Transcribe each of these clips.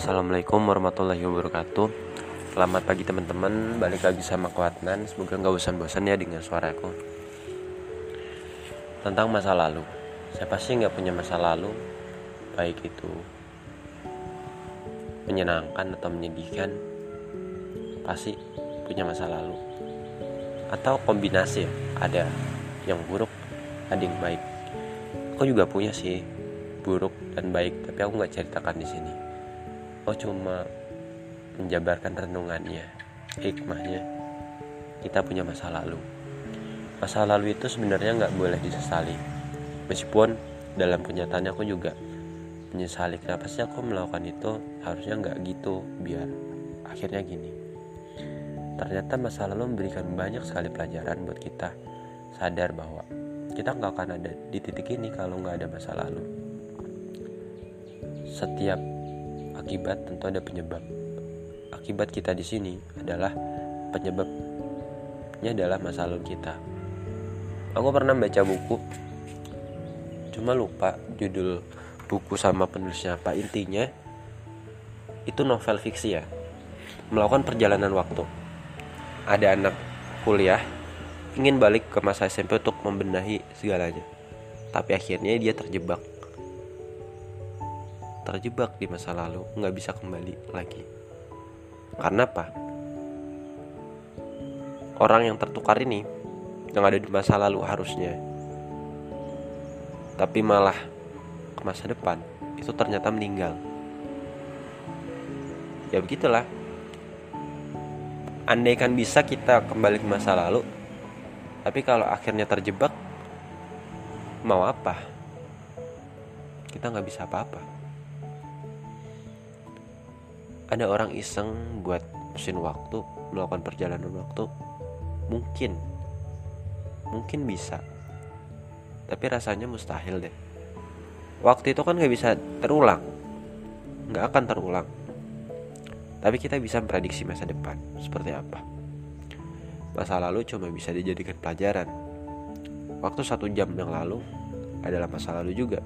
Assalamualaikum warahmatullahi wabarakatuh. Selamat pagi teman-teman. Balik lagi sama Kuatnan. Semoga gak bosan-bosan ya dengan suaraku. Tentang masa lalu. Siapa sih gak punya masa lalu. Baik itu Menyenangkan atau menyedihkan. Pasti punya masa lalu. Atau kombinasi ya. Ada yang buruk Ada yang baik. Aku juga punya sih buruk dan baik. Tapi aku nggak ceritakan di sini oh cuma menjabarkan renungannya hikmahnya. Kita punya masa lalu. Masa lalu itu sebenarnya nggak boleh disesali. Meskipun dalam kenyataannya aku juga menyesali kenapa sih aku melakukan itu? Harusnya nggak gitu biar akhirnya gini. Ternyata masa lalu memberikan banyak sekali pelajaran buat kita sadar bahwa kita nggak akan ada di titik ini kalau nggak ada masa lalu. Setiap akibat tentu ada penyebab. Akibat kita di sini adalah penyebabnya adalah masa lalu kita. Aku pernah baca buku, cuma lupa judul buku sama penulisnya apa. Intinya itu novel fiksi ya, melakukan perjalanan waktu. Ada anak kuliah ingin balik ke masa SMP untuk membenahi segalanya, tapi akhirnya dia terjebak terjebak di masa lalu nggak bisa kembali lagi. Karena apa? Orang yang tertukar ini yang ada di masa lalu harusnya. Tapi malah ke masa depan itu ternyata meninggal. Ya begitulah. Andaikan bisa kita kembali ke masa lalu tapi kalau akhirnya terjebak mau apa? Kita nggak bisa apa-apa ada orang iseng buat mesin waktu melakukan perjalanan waktu. Mungkin. Mungkin bisa. Tapi rasanya mustahil deh. Waktu itu kan gak bisa terulang. Nggak akan terulang. Tapi kita bisa memprediksi masa depan seperti apa. Masa lalu cuma bisa dijadikan pelajaran. Waktu satu jam yang lalu adalah masa lalu juga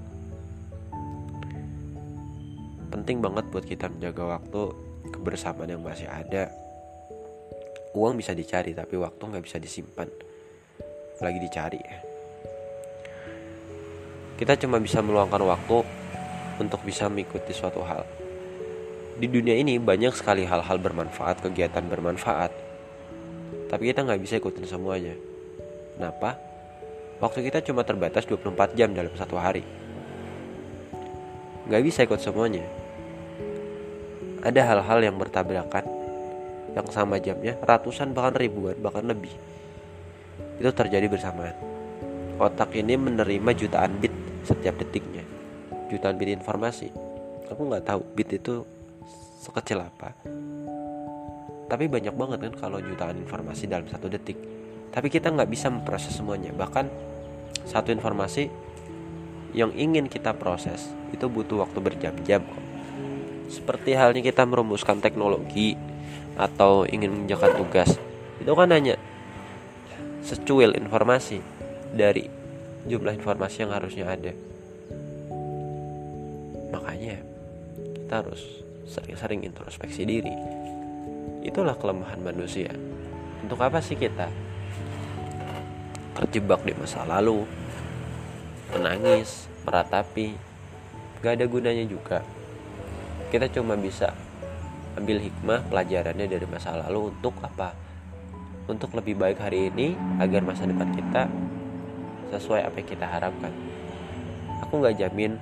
penting banget buat kita menjaga waktu kebersamaan yang masih ada. Uang bisa dicari tapi waktu nggak bisa disimpan. Lagi dicari kita cuma bisa meluangkan waktu untuk bisa mengikuti suatu hal. Di dunia ini banyak sekali hal-hal bermanfaat kegiatan bermanfaat. Tapi kita nggak bisa ikutin semuanya. Kenapa? Waktu kita cuma terbatas 24 jam dalam satu hari. Nggak bisa ikut semuanya ada hal-hal yang bertabrakan yang sama jamnya ratusan bahkan ribuan bahkan lebih. Itu terjadi bersamaan. Otak ini menerima jutaan bit setiap detiknya. Jutaan bit informasi. Aku nggak tahu bit itu sekecil apa. Tapi banyak banget kan kalau jutaan informasi dalam satu detik. Tapi kita nggak bisa memproses semuanya. Bahkan satu informasi yang ingin kita proses itu butuh waktu berjam-jam kok seperti halnya kita merumuskan teknologi atau ingin mengerjakan tugas. Itu kan hanya secuil informasi dari jumlah informasi yang harusnya ada. Makanya kita harus sering-sering introspeksi diri. Itulah kelemahan manusia. Untuk apa sih kita terjebak di masa lalu? Menangis meratapi gak ada gunanya juga kita cuma bisa ambil hikmah pelajarannya dari masa lalu untuk apa? Untuk lebih baik hari ini agar masa depan kita sesuai apa yang kita harapkan. Aku nggak jamin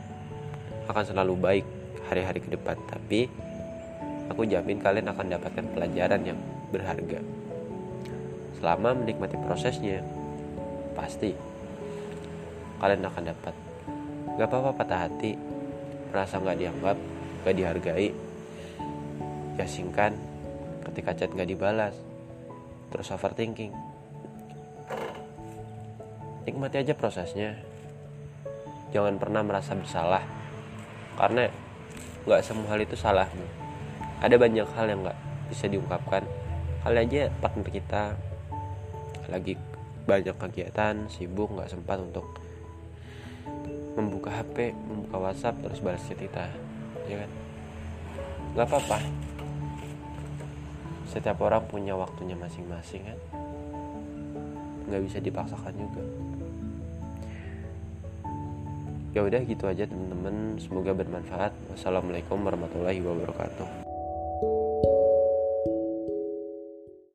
akan selalu baik hari-hari ke depan tapi aku jamin kalian akan dapatkan pelajaran yang berharga. Selama menikmati prosesnya pasti kalian akan dapat. Gak apa-apa patah hati merasa nggak dianggap gak dihargai ya singkan ketika chat gak dibalas terus overthinking. Nikmati aja prosesnya. Jangan pernah merasa bersalah karena gak semua hal itu salahmu ada banyak hal yang gak bisa diungkapkan. Kali aja partner kita. Lagi banyak kegiatan sibuk gak sempat untuk membuka HP membuka WhatsApp terus balas chat kita ya kan? Nggak apa-apa. Setiap orang punya waktunya masing-masing kan? Nggak bisa dipaksakan juga. Ya udah gitu aja teman-teman. Semoga bermanfaat. Wassalamualaikum warahmatullahi wabarakatuh